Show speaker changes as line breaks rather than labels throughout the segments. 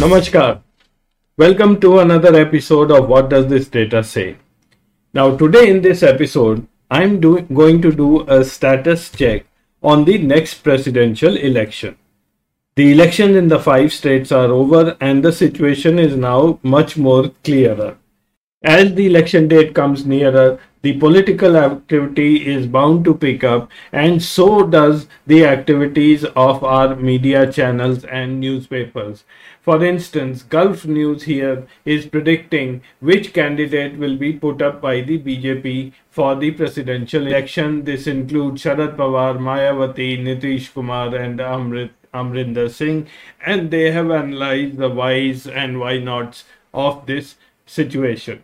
Namaskar. Welcome to another episode of What Does This Data Say? Now, today in this episode, I'm do- going to do a status check on the next presidential election. The elections in the five states are over and the situation is now much more clearer. As the election date comes nearer, the political activity is bound to pick up, and so does the activities of our media channels and newspapers. For instance, Gulf News here is predicting which candidate will be put up by the BJP for the presidential election. This includes Sharad Pawar, Mayawati, Nitish Kumar, and Amrit, Amrinder Singh, and they have analyzed the whys and why nots of this situation.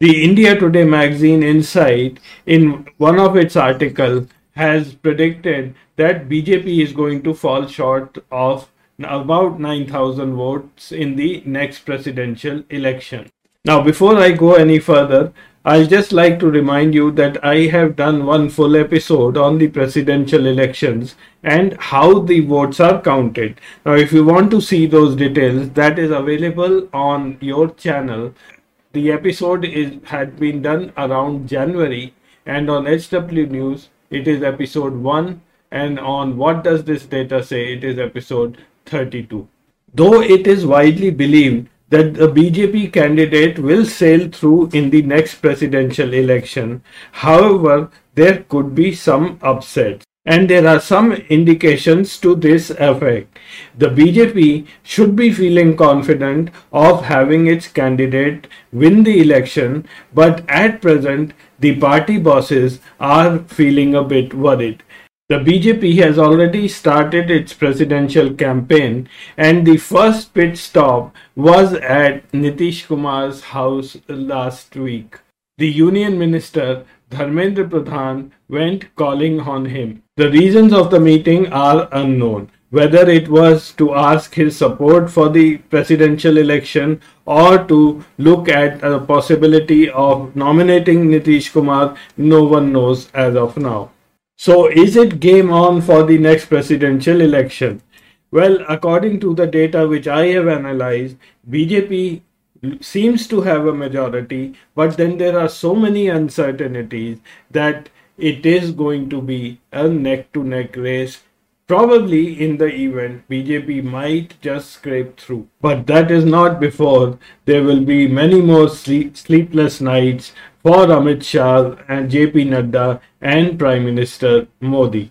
The India Today magazine Insight, in one of its articles, has predicted that BJP is going to fall short of about 9,000 votes in the next presidential election. Now, before I go any further, I'd just like to remind you that I have done one full episode on the presidential elections and how the votes are counted. Now, if you want to see those details, that is available on your channel. The episode is had been done around January, and on HW News it is episode 1, and on What Does This Data Say it is episode 32. Though it is widely believed that the BJP candidate will sail through in the next presidential election, however, there could be some upsets. And there are some indications to this effect. The BJP should be feeling confident of having its candidate win the election, but at present, the party bosses are feeling a bit worried. The BJP has already started its presidential campaign, and the first pit stop was at Nitish Kumar's house last week. The union minister Dharmendra Pradhan went calling on him. The reasons of the meeting are unknown. Whether it was to ask his support for the presidential election or to look at the possibility of nominating Nitish Kumar, no one knows as of now. So, is it game on for the next presidential election? Well, according to the data which I have analyzed, BJP seems to have a majority, but then there are so many uncertainties that it is going to be a neck to neck race. Probably in the event, BJP might just scrape through. But that is not before there will be many more sleep- sleepless nights for Amit Shah and JP Nadda and Prime Minister Modi.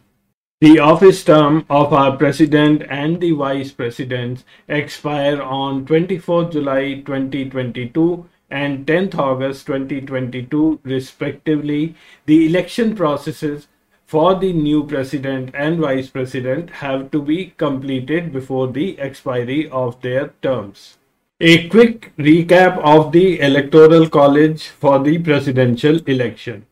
The office term of our president and the vice presidents expire on 24 July 2022 and 10th August 2022 respectively. The election processes for the new president and vice president have to be completed before the expiry of their terms. A quick recap of the electoral college for the presidential election.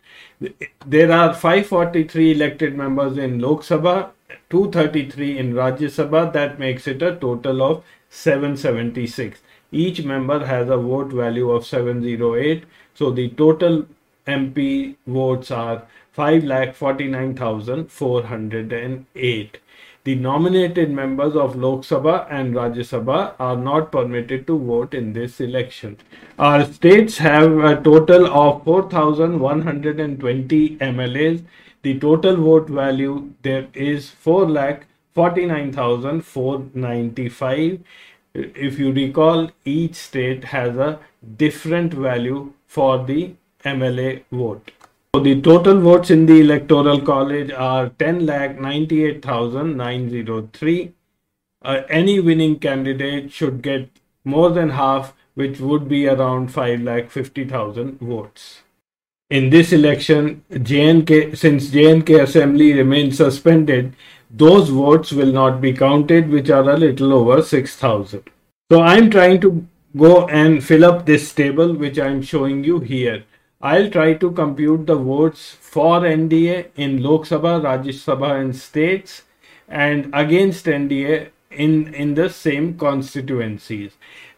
There are 543 elected members in Lok Sabha, 233 in Rajya Sabha. That makes it a total of 776. Each member has a vote value of 708. So the total MP votes are 5,49,408. The nominated members of Lok Sabha and Rajya Sabha are not permitted to vote in this election. Our states have a total of 4,120 MLAs. The total vote value there is 4,49,495. If you recall, each state has a different value for the MLA vote. So the total votes in the electoral college are 10 lakh 98,903. Uh, any winning candidate should get more than half, which would be around 5 lakh 50,000 votes. In this election, J&K, since J&K Assembly remains suspended, those votes will not be counted, which are a little over 6,000. So I'm trying to go and fill up this table, which I'm showing you here. I'll try to compute the votes for NDA in Lok Sabha, Rajya Sabha, and states, and against NDA in, in the same constituencies.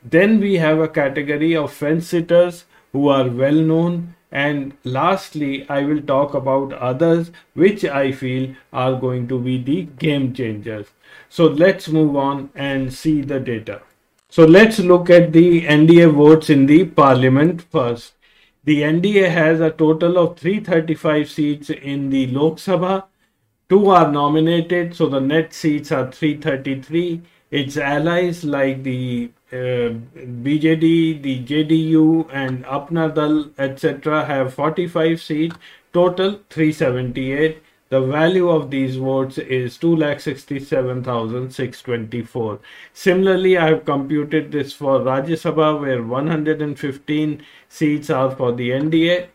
Then we have a category of fence sitters who are well known. And lastly, I will talk about others which I feel are going to be the game changers. So let's move on and see the data. So let's look at the NDA votes in the parliament first. The NDA has a total of 335 seats in the Lok Sabha. Two are nominated, so the net seats are 333. Its allies like the uh, BJD, the JDU, and Apna Dal, etc., have 45 seats, total 378. The value of these votes is 2,67,624. Similarly, I have computed this for Rajya Sabha where 115 seats are for the NDA,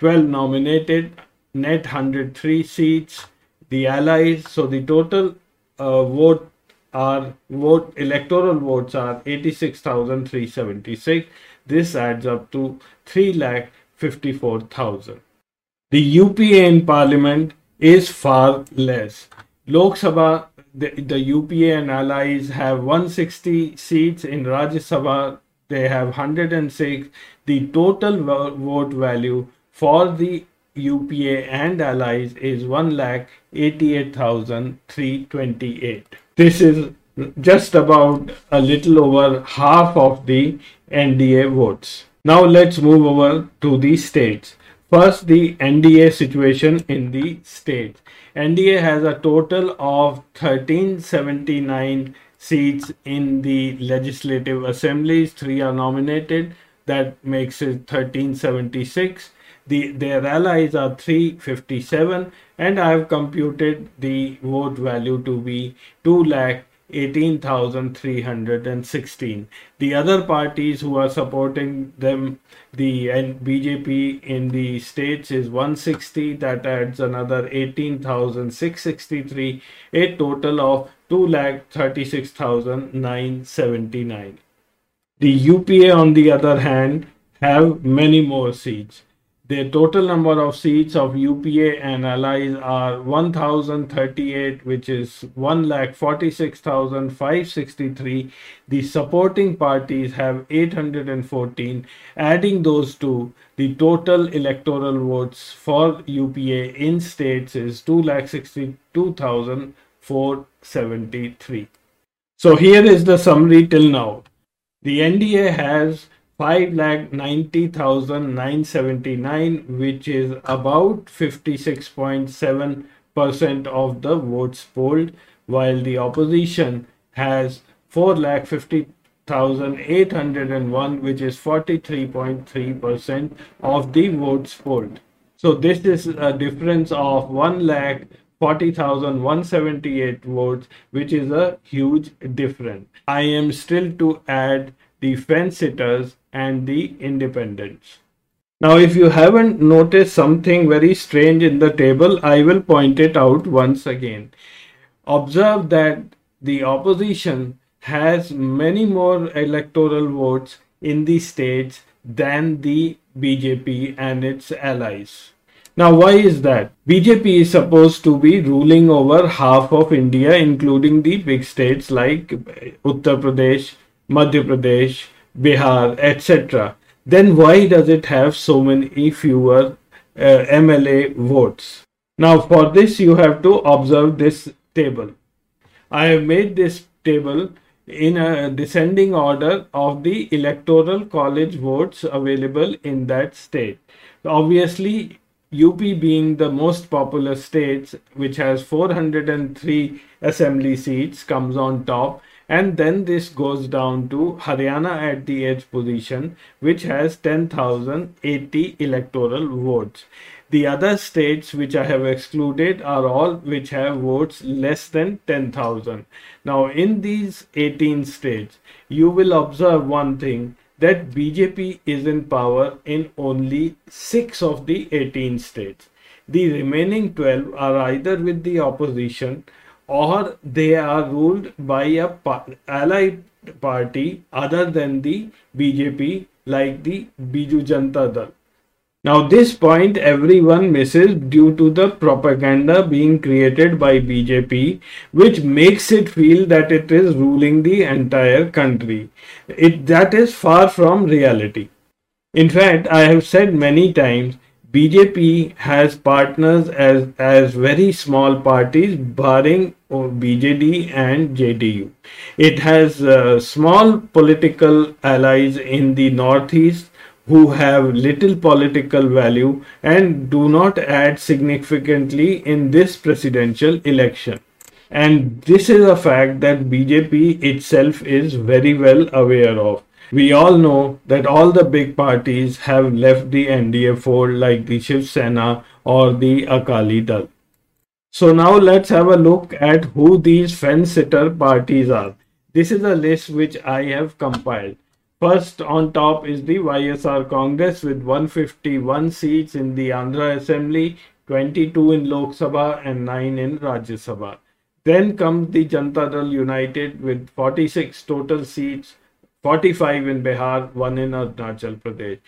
12 nominated, net 103 seats, the allies. So the total uh, vote are vote electoral votes are 86,376. This adds up to 3,54,000. The UPA in parliament is far less. Lok Sabha, the, the UPA and allies have 160 seats. In Rajya Sabha, they have 106. The total vote value for the UPA and allies is 1,88,328. This is just about a little over half of the NDA votes. Now let's move over to the states. First, the NDA situation in the states. NDA has a total of 1379 seats in the legislative assemblies. Three are nominated. That makes it 1376. The, their allies are 357 and I have computed the vote value to be 2 lakh 18,316. The other parties who are supporting them, the BJP in the states is 160, that adds another 18,663, a total of 2,36,979. The UPA, on the other hand, have many more seats. The total number of seats of UPA and allies are 1038, which is 1,46,563. The supporting parties have 814. Adding those two, the total electoral votes for UPA in states is 2,62,473. So here is the summary till now. The NDA has five lakh ninety thousand nine seventy nine, which is about fifty six point seven percent of the votes polled, while the opposition has four lakh fifty thousand eight hundred and one, which is forty three point three percent of the votes polled. So this is a difference of one lakh 40,178 votes, which is a huge difference. I am still to add the fence sitters and the independents. Now, if you haven't noticed something very strange in the table, I will point it out once again. Observe that the opposition has many more electoral votes in the states than the BJP and its allies. Now, why is that? BJP is supposed to be ruling over half of India, including the big states like Uttar Pradesh, Madhya Pradesh, Bihar, etc., then why does it have so many fewer uh, MLA votes? Now, for this, you have to observe this table. I have made this table in a descending order of the electoral college votes available in that state. Obviously, UP being the most populous state, which has 403 assembly seats, comes on top and then this goes down to Haryana at the edge position which has 10,080 electoral votes. The other states which I have excluded are all which have votes less than 10,000. Now in these 18 states you will observe one thing that BJP is in power in only 6 of the 18 states. The remaining 12 are either with the opposition or they are ruled by a allied party other than the BJP like the Biju Janata Dal. Now this point everyone misses due to the propaganda being created by BJP which makes it feel that it is ruling the entire country. It that is far from reality. In fact, I have said many times BJP has partners as, as very small parties, barring BJD and JDU. It has uh, small political allies in the northeast who have little political value and do not add significantly in this presidential election. And this is a fact that BJP itself is very well aware of. We all know that all the big parties have left the NDA fold like the Shiv Sena or the Akali Dal. So now let's have a look at who these fence-sitter parties are. This is a list which I have compiled. First on top is the YSR Congress with 151 seats in the Andhra Assembly, 22 in Lok Sabha and 9 in Rajya Sabha. Then comes the Janata Dal United with 46 total seats, 45 in Bihar, 1 in Arunachal Pradesh.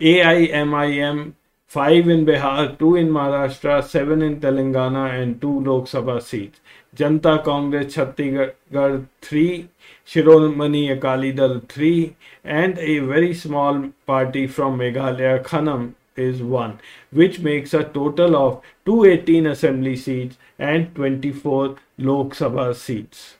AIMIM 5 in Bihar, 2 in Maharashtra, 7 in Telangana and 2 Lok Sabha seats. Janta Congress Chhattisgarh 3, Shiromani Akali Dal 3 and a very small party from Meghalaya Khanam is 1 which makes a total of 218 assembly seats and 24 Lok Sabha seats.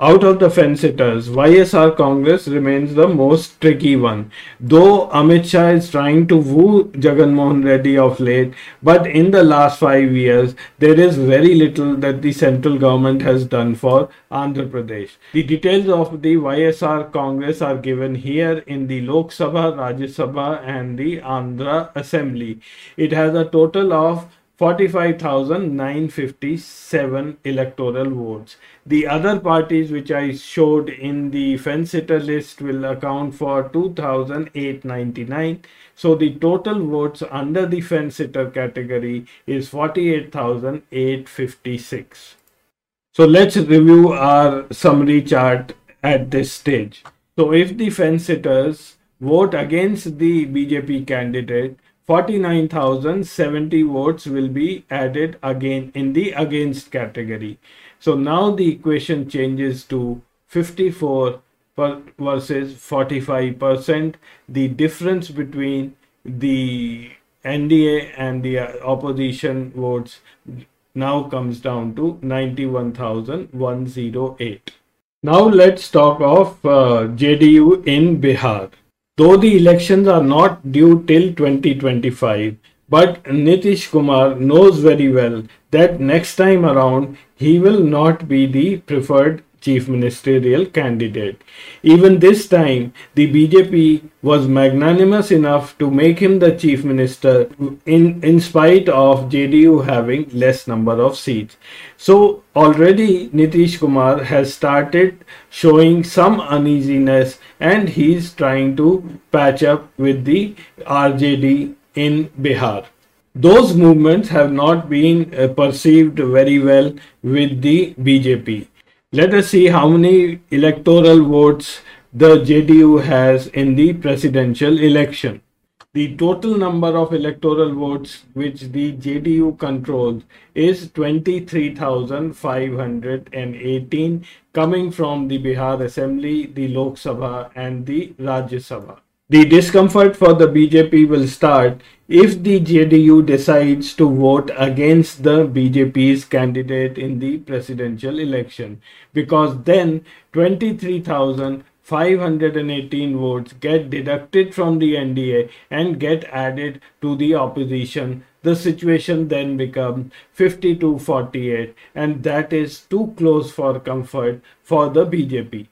Out of the fence-sitters, YSR Congress remains the most tricky one. Though Amit Shah is trying to woo Jagan Mohan Reddy of late, but in the last five years, there is very little that the central government has done for Andhra Pradesh. The details of the YSR Congress are given here in the Lok Sabha, Rajya Sabha and the Andhra Assembly. It has a total of 45,957 electoral votes. The other parties which I showed in the fence sitter list will account for 2,899. So the total votes under the fence sitter category is 48,856. So let's review our summary chart at this stage. So if the fence sitters vote against the BJP candidate, 49,070 votes will be added again in the against category. So now the equation changes to 54 versus 45%. The difference between the NDA and the opposition votes now comes down to 91,108. Now let's talk of uh, JDU in Bihar. Though the elections are not due till 2025, but Nitish Kumar knows very well that next time around he will not be the preferred chief ministerial candidate. Even this time, the BJP was magnanimous enough to make him the chief minister in, in spite of JDU having less number of seats. So already Nitish Kumar has started showing some uneasiness and he is trying to patch up with the RJD in Bihar. Those movements have not been uh, perceived very well with the BJP. Let us see how many electoral votes the JDU has in the presidential election. The total number of electoral votes which the JDU controls is 23,518 coming from the Bihar Assembly, the Lok Sabha and the Rajya Sabha. The discomfort for the BJP will start if the JDU decides to vote against the BJP's candidate in the presidential election because then 23,518 votes get deducted from the NDA and get added to the opposition. The situation then becomes 52 48 and that is too close for comfort for the BJP.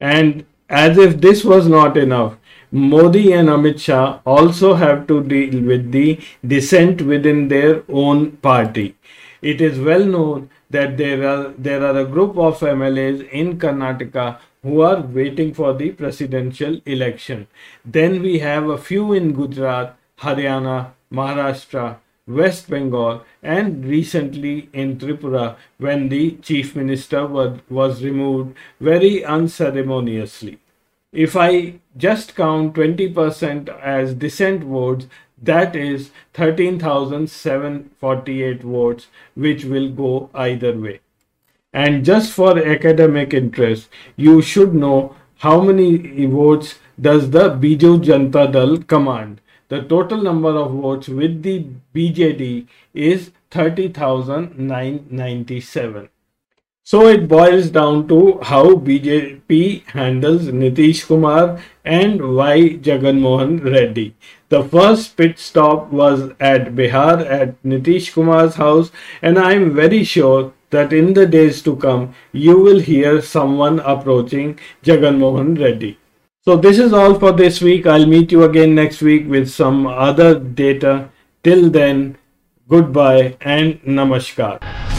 And as if this was not enough, Modi and Amit Shah also have to deal with the dissent within their own party. It is well known that there are there are a group of MLAs in Karnataka who are waiting for the presidential election. Then we have a few in Gujarat, Haryana, Maharashtra, West Bengal, and recently in Tripura when the chief minister was, was removed very unceremoniously. If I just count 20% as dissent votes, that is 13,748 votes, which will go either way. And just for academic interest, you should know how many votes does the Biju Janata Dal command. the total number of votes with the BJD is 30,997. So it boils down to how BJP handles Nitish Kumar and Y Jagan Mohan Reddy. The first pit stop was at Bihar at Nitish Kumar's house and I am very sure that in the days to come you will hear someone approaching Jagan Mohan Reddy. So this is all for this week. I'll meet you again next week with some other data. Till then, goodbye and namaskar.